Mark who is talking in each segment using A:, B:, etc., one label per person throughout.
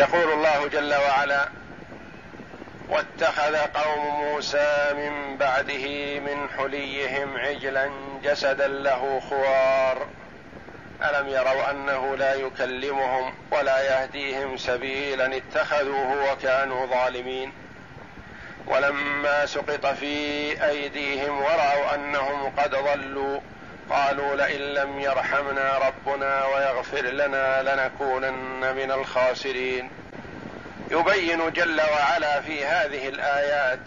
A: يقول الله جل وعلا واتخذ قوم موسى من بعده من حليهم عجلا جسدا له خوار. ألم يروا أنه لا يكلمهم ولا يهديهم سبيلا اتخذوه وكانوا ظالمين. ولما سقط في أيديهم ورأوا أنهم قد ضلوا قالوا لئن لم يرحمنا ربنا ويغفر لنا لنكونن من الخاسرين. يبين جل وعلا في هذه الآيات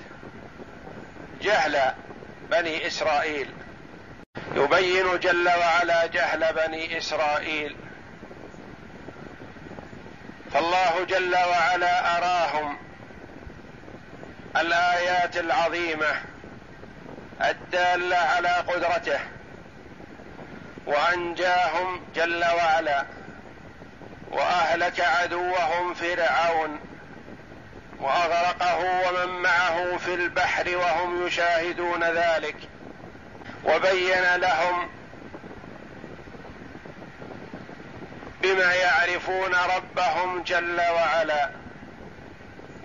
A: جهل بني إسرائيل. يبين جل وعلا جهل بني إسرائيل. فالله جل وعلا أراهم الآيات العظيمة الدالة على قدرته. وأنجاهم جل وعلا وأهلك عدوهم فرعون وأغرقه ومن معه في البحر وهم يشاهدون ذلك وبين لهم بما يعرفون ربهم جل وعلا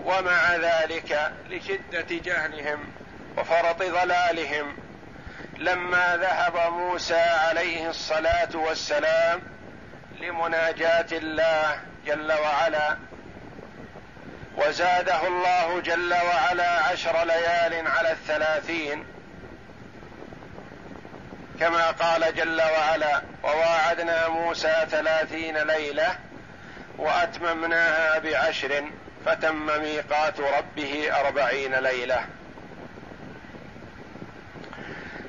A: ومع ذلك لشدة جهلهم وفرط ضلالهم. لما ذهب موسى عليه الصلاة والسلام لمناجاة الله جل وعلا وزاده الله جل وعلا عشر ليال على الثلاثين كما قال جل وعلا وواعدنا موسى ثلاثين ليلة وأتممناها بعشر فتم ميقات ربه أربعين ليلة.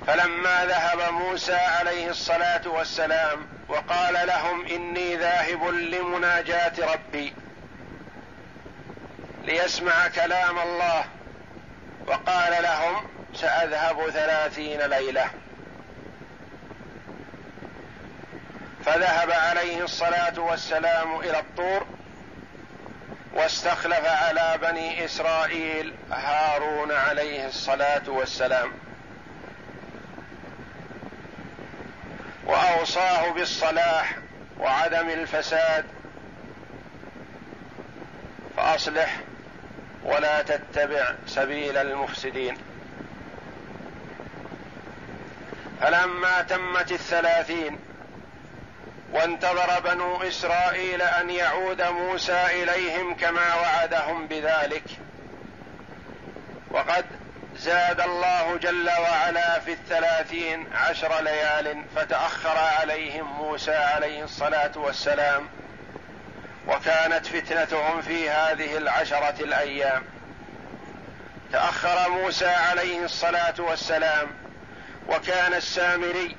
A: فلما ذهب موسى عليه الصلاة والسلام وقال لهم إني ذاهب لمناجاة ربي ليسمع كلام الله وقال لهم سأذهب ثلاثين ليلة. فذهب عليه الصلاة والسلام إلى الطور واستخلف على بني إسرائيل هارون عليه الصلاة والسلام. وأوصاه بالصلاح وعدم الفساد. فأصلح ولا تتبع سبيل المفسدين. فلما تمت الثلاثين وانتظر بنو إسرائيل أن يعود موسى إليهم كما وعدهم بذلك وقد زاد الله جل وعلا في الثلاثين عشر ليال فتأخر عليهم موسى عليه الصلاة والسلام وكانت فتنتهم في هذه العشرة الأيام. تأخر موسى عليه الصلاة والسلام وكان السامري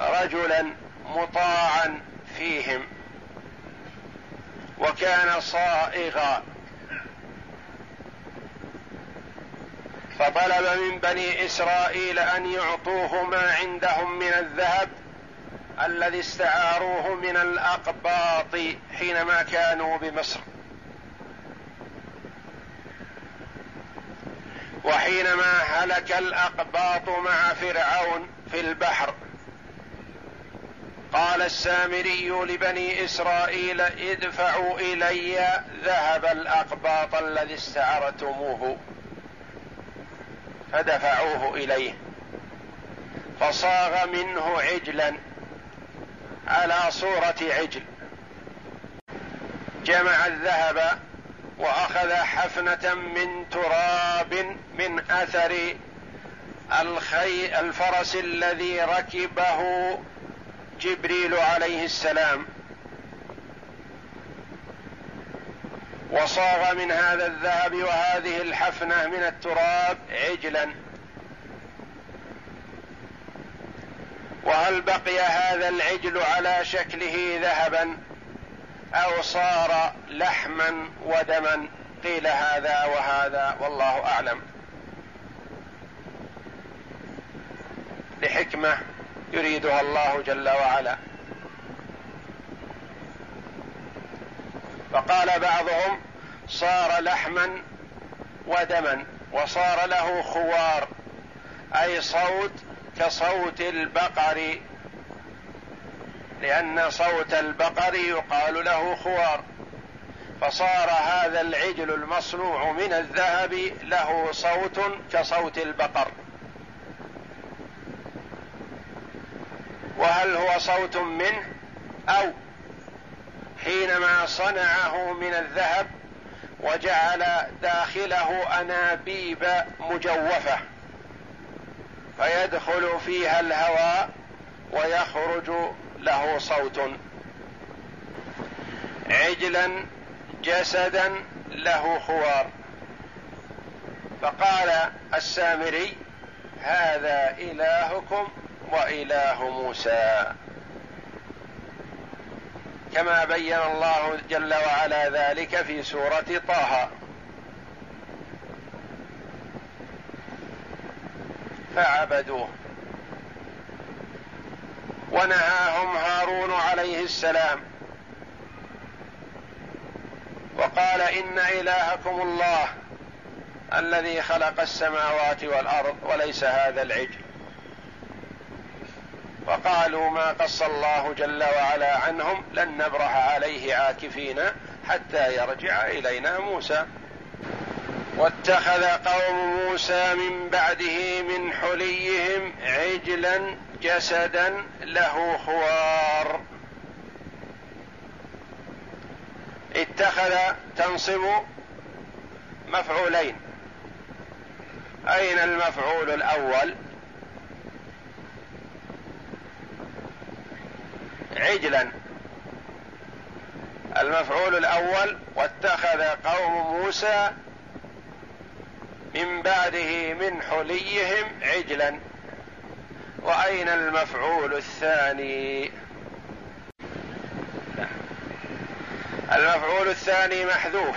A: رجلا مطاعا فيهم وكان صائغا فطلب من بني إسرائيل أن يعطوه ما عندهم من الذهب الذي استعاروه من الأقباط حينما كانوا بمصر. وحينما هلك الأقباط مع فرعون في البحر قال السامري لبني إسرائيل ادفعوا إلي ذهب الأقباط الذي استعرتموه. فدفعوه إليه. فصاغ منه عجلا على صورة عجل. جمع الذهب وأخذ حفنة من تراب من أثر الخي الفرس الذي ركبه جبريل عليه السلام. وصاغ من هذا الذهب وهذه الحفنة من التراب عجلا. وهل بقي هذا العجل على شكله ذهبا أو صار لحما ودما؟ قيل هذا وهذا والله أعلم. لحكمه يريدها الله جل وعلا. فقال بعضهم صار لحما ودما وصار له خوار أي صوت كصوت البقر لأن صوت البقر يقال له خوار. فصار هذا العجل المصنوع من الذهب له صوت كصوت البقر. وهل هو صوت منه؟ أو حينما صنعه من الذهب وجعل داخله أنابيب مجوفة فيدخل فيها الهواء ويخرج له صوت. عجلا جسدا له خوار. فقال السامري هذا إلهكم وإله موسى. كما بين الله جل وعلا ذلك في سورة طه. فعبدوه. ونهاهم هارون عليه السلام. وقال إن إلهكم الله الذي خلق السماوات والأرض وليس هذا العجل. فقالوا ما قص الله جل وعلا عنهم لن نبرح عليه عاكفين حتى يرجع إلينا موسى. واتخذ قوم موسى من بعده من حليهم عجلا جسدا له خوار. اتخذ تنصب مفعولين. أين المفعول الأول؟ عجلا. المفعول الأول واتخذ قوم موسى من بعده من حليهم عجلا. وأين المفعول الثاني؟ المفعول الثاني محذوف.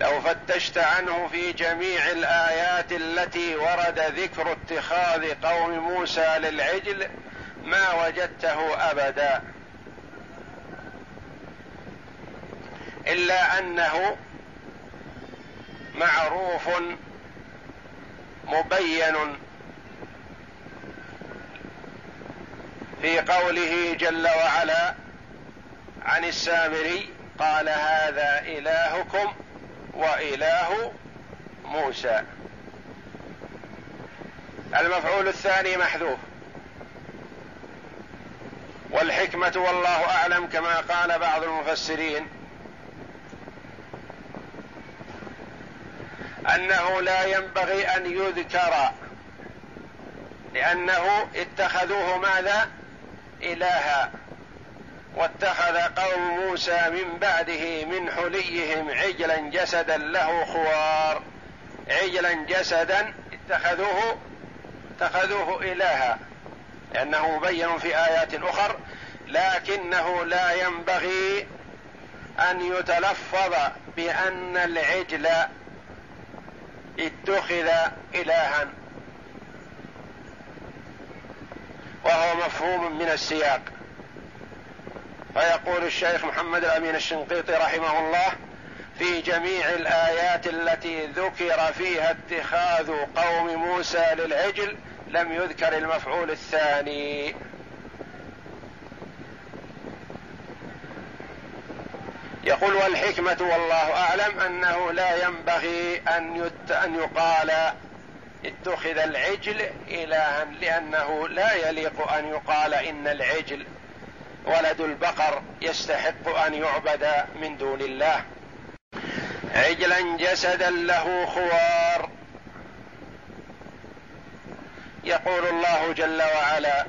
A: لو فتشت عنه في جميع الآيات التي ورد ذكر اتخاذ قوم موسى للعجل ما وجدته أبدا. إلا أنه معروف مبين في قوله جل وعلا عن السامري قال هذا إلهكم وإله موسى. المفعول الثاني محذوف. والحكمة والله أعلم كما قال بعض المفسرين أنه لا ينبغي أن يذكر لأنه اتخذوه ماذا؟ إلها. واتخذ قوم موسى من بعده من حليهم عجلا جسدا له خوار. عجلا جسدا اتخذوه اتخذوه إلها. لأنه مبين في آيات أخر لكنه لا ينبغي أن يتلفظ بأن العجل اتخذ إلها. وهو مفهوم من السياق. فيقول الشيخ محمد الأمين الشنقيطي رحمه الله في جميع الآيات التي ذكر فيها اتخاذ قوم موسى للعجل لم يذكر المفعول الثاني. يقول والحكمة والله أعلم أنه لا ينبغي أن يت أن يقال اتخذ العجل إلها لأنه لا يليق أن يقال إن العجل ولد البقر يستحق أن يعبد من دون الله. عجلا جسدا له خوار. يقول الله جل وعلا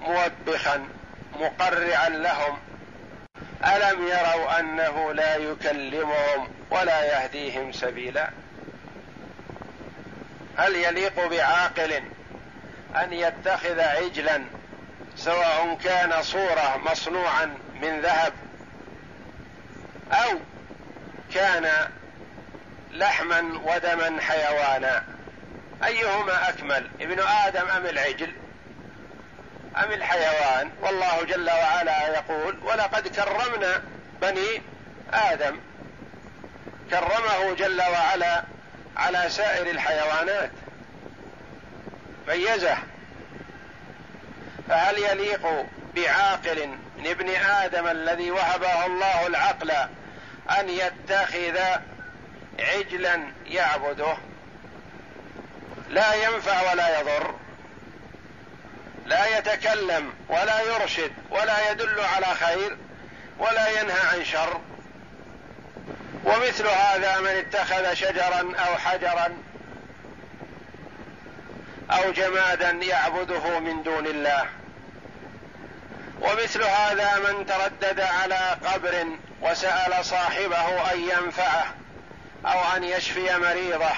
A: موبخا مقرعا لهم ألم يروا أنه لا يكلمهم ولا يهديهم سبيلا؟ هل يليق بعاقل أن يتخذ عجلا سواء كان صورة مصنوعا من ذهب أو كان لحما ودما حيوانا؟ أيهما أكمل؟ ابن آدم أم العجل؟ أم الحيوان؟ والله جل وعلا يقول ولقد كرمنا بني آدم. كرمه جل وعلا على سائر الحيوانات. ميزة. فهل يليق بعاقل من ابن آدم الذي وهبه الله العقل أن يتخذ عجلا يعبده؟ لا ينفع ولا يضر. لا يتكلم ولا يرشد ولا يدل على خير ولا ينهى عن شر. ومثل هذا من اتخذ شجرا أو حجرا أو جمادا يعبده من دون الله. ومثل هذا من تردد على قبر وسأل صاحبه أن ينفعه أو أن يشفي مريضه.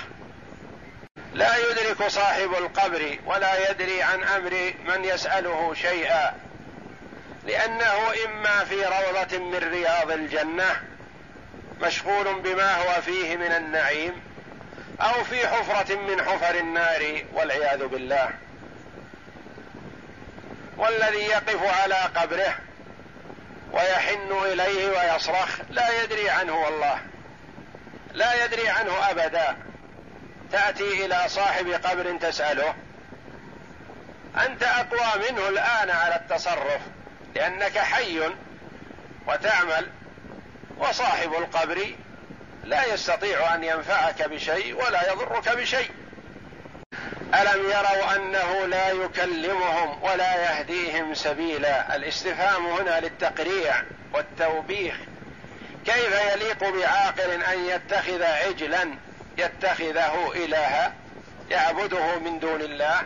A: لا يدرك صاحب القبر ولا يدري عن أمر من يسأله شيئا لأنه إما في روضة من رياض الجنة مشغول بما هو فيه من النعيم أو في حفرة من حفر النار والعياذ بالله. والذي يقف على قبره ويحن إليه ويصرخ لا يدري عنه والله لا يدري عنه أبدا. تأتي إلى صاحب قبر تسأله أنت أقوى منه الآن على التصرف لأنك حي وتعمل وصاحب القبر لا يستطيع أن ينفعك بشيء ولا يضرك بشيء. ألم يروا أنه لا يكلمهم ولا يهديهم سبيلا؟ الاستفهام هنا للتقريع والتوبيخ. كيف يليق بعاقل أن يتخذ عجلا يتخذه إلها يعبده من دون الله.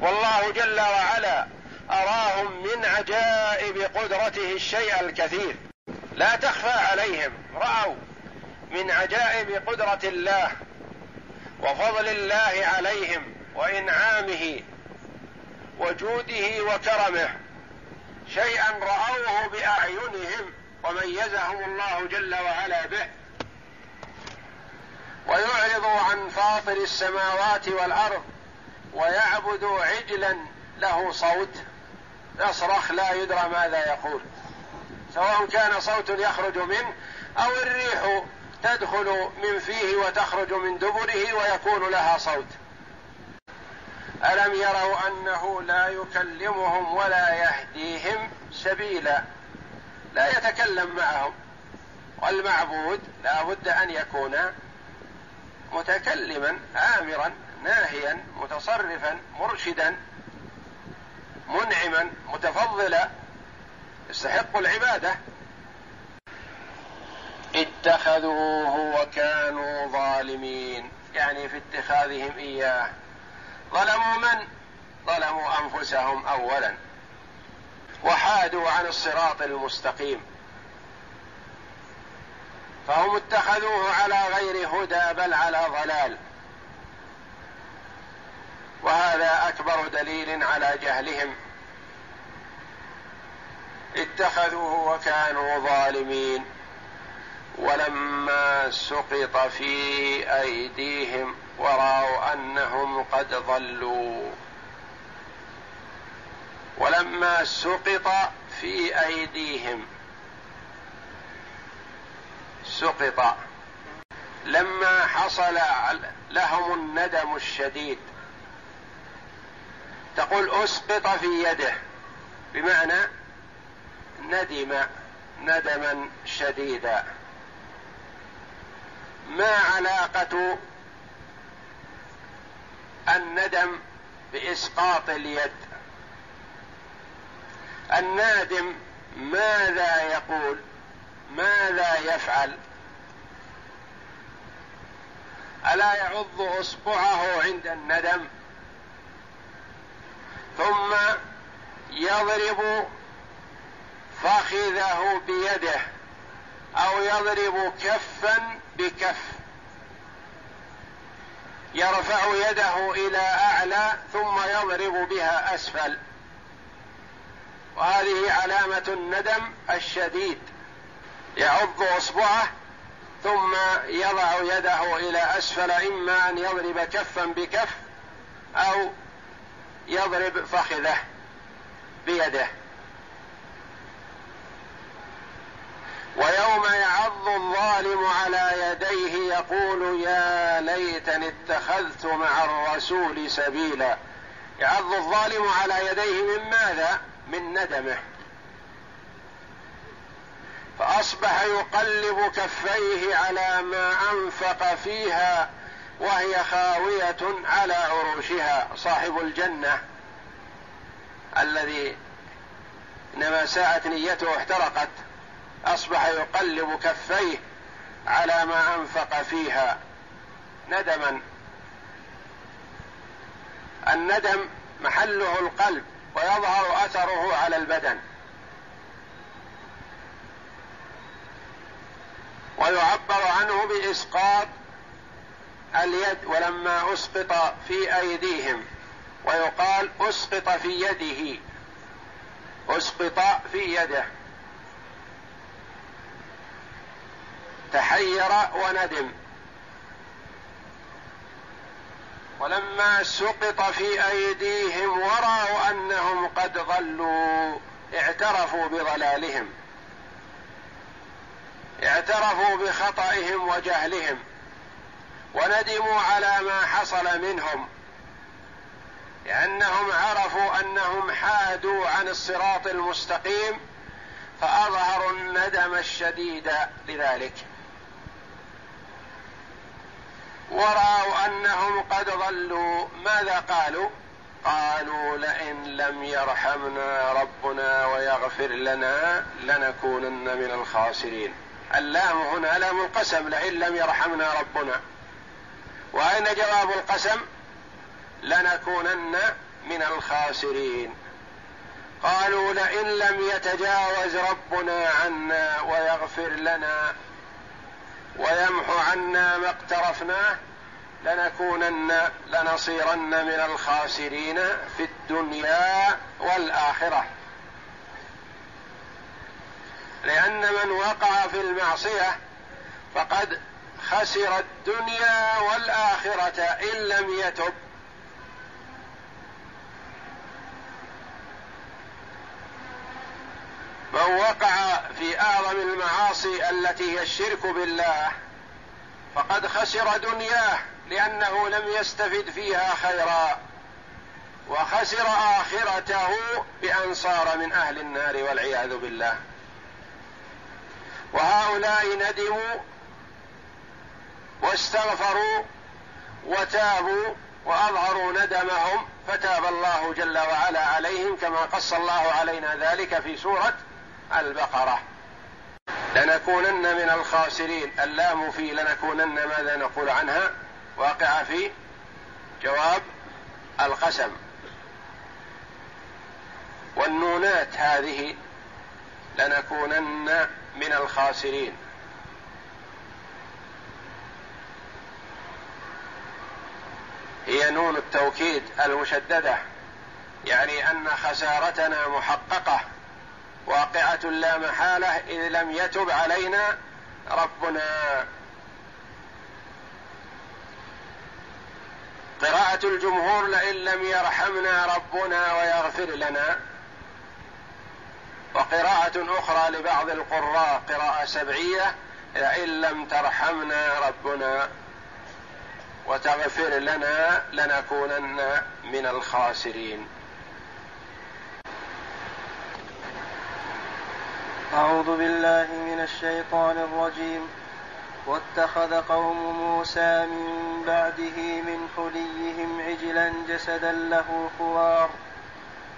A: والله جل وعلا أراهم من عجائب قدرته الشيء الكثير. لا تخفى عليهم رأوا من عجائب قدرة الله وفضل الله عليهم وإنعامه وجوده وكرمه. شيئا رأوه بأعينهم. وميزهم الله جل وعلا به ويعرض عن فاطر السماوات والأرض ويعبد عجلا له صوت. يصرخ لا يدرى ماذا يقول. سواء كان صوت يخرج منه أو الريح تدخل من فيه وتخرج من دبره ويكون لها صوت. ألم يروا أنه لا يكلمهم ولا يهديهم سبيلا؟ لا يتكلم معهم. والمعبود لا بد أن يكون متكلما آمرا ناهيا متصرفا مرشدا منعما متفضلا. يستحق العبادة. اتخذوه وكانوا ظالمين. يعني في اتخاذهم إياه. ظلموا من؟ ظلموا أنفسهم اولا. وحادوا عن الصراط المستقيم. فهم اتخذوه على غير هدى بل على ضلال. وهذا أكبر دليل على جهلهم. اتخذوه وكانوا ظالمين. ولما سقط في أيديهم ورأوا أنهم قد ضلوا. ولما سقط في أيديهم. سقط. لما حصل لهم الندم الشديد. تقول أسقط في يده. بمعنى ندم ندما شديدا. ما علاقة الندم بإسقاط اليد؟ النادم ماذا يقول؟ ماذا يفعل؟ ألا يعض أصبعه عند الندم؟ ثم يضرب فخذه بيده أو يضرب كفا بكف. يرفع يده إلى أعلى ثم يضرب بها أسفل. وهذه علامة الندم الشديد. يعض أصبعه ثم يضع يده إلى أسفل إما أن يضرب كفا بكف أو يضرب فخذه بيده. ويوم يعض الظالم على يديه يقول يا ليتني اتخذت مع الرسول سبيلا. يعض الظالم على يديه من ماذا؟ من ندمه. اصبح يقلب كفيه على ما أنفق فيها وهي خاوية على عروشها صاحب الجنة الذي إنما ساءت نيته احترقت أصبح يقلب كفيه على ما أنفق فيها. ندما. الندم محله القلب. ويظهر أثره على البدن. ويعبر عنه بإسقاط اليد ولما أسقط في أيديهم. ويقال أسقط في يده. أسقط في يده. تحير وندم. ولما سقط في أيديهم ورأوا أنهم قد ضلوا اعترفوا بضلالهم. اعترفوا بخطئهم وجهلهم وندموا على ما حصل منهم لأنهم عرفوا أنهم حادوا عن الصراط المستقيم فأظهروا الندم الشديد لذلك. ورأوا أنهم قد ضلوا. ماذا قالوا؟ قالوا لئن لم يرحمنا ربنا ويغفر لنا لنكونن من الخاسرين. اللام هنا لام القسم لئن لم يرحمنا ربنا. وأين جواب القسم؟ لنكونن من الخاسرين. قالوا لئن لم يتجاوز ربنا عنا ويغفر لنا ويمحو عنا ما اقترفناه لنكونن لنصيرن من الخاسرين في الدنيا والآخرة. لأن من وقع في المعصية فقد خسر الدنيا والآخرة إن لم يتب. من وقع في أعظم المعاصي التي هي الشرك بالله فقد خسر دنياه لأنه لم يستفد فيها خيرا وخسر آخرته بأن صار من أهل النار والعياذ بالله. وهؤلاء ندموا واستغفروا وتابوا وأظهروا ندمهم فتاب الله جل وعلا عليهم كما قص الله علينا ذلك في سورة البقرة. لنكونن من الخاسرين. اللام في لنكونن ماذا نقول عنها؟ واقعة في جواب القسم. والنونات هذه لنكونن من الخاسرين. هي نون التوكيد المشددة يعني أن خسارتنا محققة. واقعة لا محالة إذ لم يتب علينا ربنا. قراءة الجمهور لئن لم يرحمنا ربنا ويغفر لنا. وقراءة أخرى لبعض القراء قراءة سبعية لئن لم ترحمنا ربنا وتغفر لنا لنكونن من الخاسرين.
B: أعوذ بالله من الشيطان الرجيم. واتخذ قوم موسى من بعده من حليهم عجلا جسدا له خوار.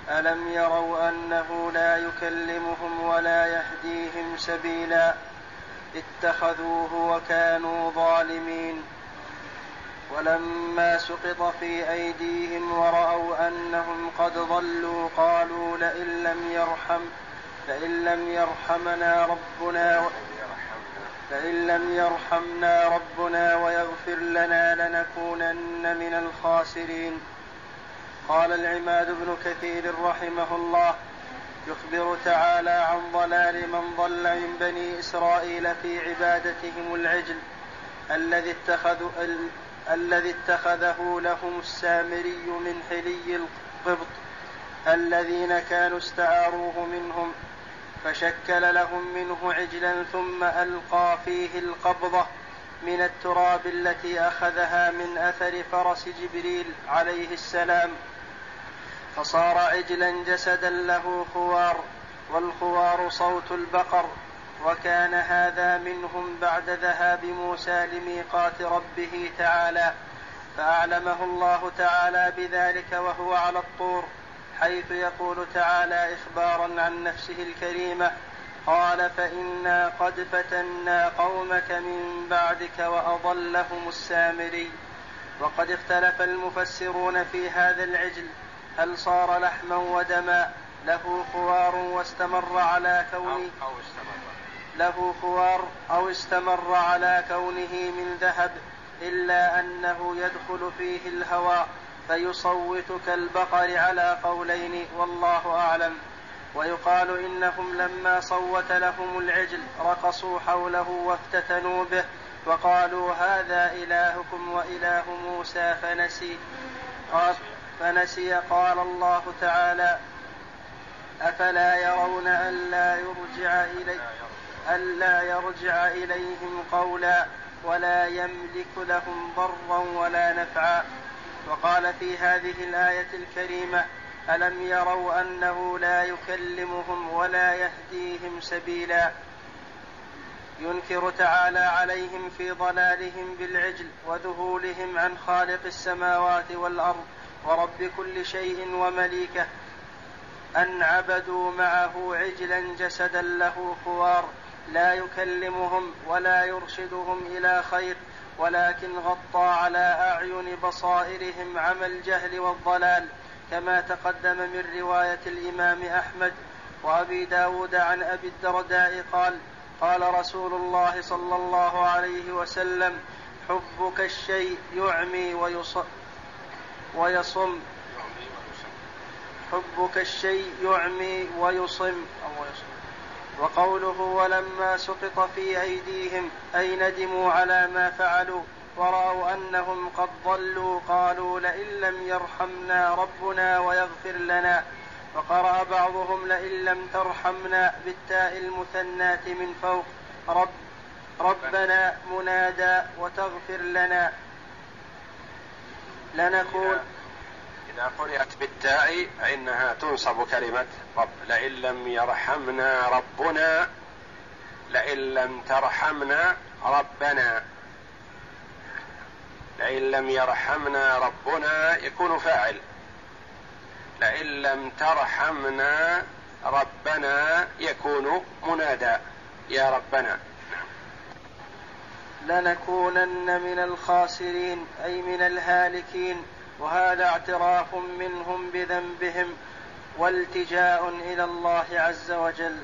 B: ألم يروا أنه لا يكلمهم ولا يهديهم سبيلا. اتخذوه وكانوا ظالمين. ولما سقط في أيديهم ورأوا أنهم قد ضلوا قالوا لئن لم يرحم فإن لم يرحمنا ربنا فإن لم يرحمنا ربنا ويغفر لنا لنكونن من الخاسرين. قال العماد بن كثير رحمه الله يخبر تعالى عن ضلال من ضل من بني إسرائيل في عبادتهم العجل الذي اتخذوا الذي اتخذه لهم السامري من حلي القبط الذين كانوا استعاروه منهم فشكل لهم منه عجلا ثم ألقى فيه القبضة من التراب التي أخذها من أثر فرس جبريل عليه السلام. فصار عجلا جسدا له خوار والخوار صوت البقر. وكان هذا منهم بعد ذهاب موسى لميقات ربه تعالى فأعلمه الله تعالى بذلك وهو على الطور. حيث يقول تعالى إخبارا عن نفسه الكريمة قال فإنا قد فتنا قومك من بعدك وأضلهم السامري. وقد اختلف المفسرون في هذا العجل هل صار لحما ودما له خوار واستمر على كونه أو, استمر. له خوار أو استمر على كونه من ذهب إلا أنه يدخل فيه الهواء فيصوت كالبقر على قولين والله أعلم. ويقال إنهم لما صوت لهم العجل رقصوا حوله وافتتنوا به وقالوا هذا إلهكم وإله موسى فنسي. قال فنسي. قال الله تعالى أفلا يرون ألا يرجع إلي ألا يرجع إليهم قولا ولا يملك لهم ضرا ولا نفعا. وقال في هذه الآية الكريمة ألم يروا أنه لا يكلمهم ولا يهديهم سبيلا ينكر تعالى عليهم في ضلالهم بالعجل وذهولهم عن خالق السماوات والأرض ورب كل شيء ومليكه أن عبدوا معه عجلا جسدا له خوار لا يكلمهم ولا يرشدهم إلى خير ولكن غطى على أعين بصائرهم عمى الجهل والضلال كما تقدم من رواية الإمام أحمد وأبي داود عن أبي الدرداء قال قال رسول الله صلى الله عليه وسلم حبك الشيء يعمي ويصم ويصم. حبك الشيء يعمي ويصم. أو ويصم. وقوله ولما سقط في أيديهم أي ندموا على ما فعلوا ورأوا أنهم قد ضلوا قالوا لئن لم يرحمنا ربنا ويغفر لنا. وقرأ بعضهم لئن لم ترحمنا بالتاء المثناة من فوق رب ربنا منادى وتغفر لنا. لنكون
A: إذا قرأت بالتاء فإنها تنصب كلمة رب. لئن لم يرحمنا ربنا لئن لم ترحمنا ربنا. لئن لم يرحمنا ربنا يكون فاعل. لئن لم ترحمنا ربنا يكون منادى. يا ربنا.
B: لنكونن من الخاسرين أي من الهالكين. وهذا اعتراف منهم بذنبهم والتجاء إلى الله عز وجل.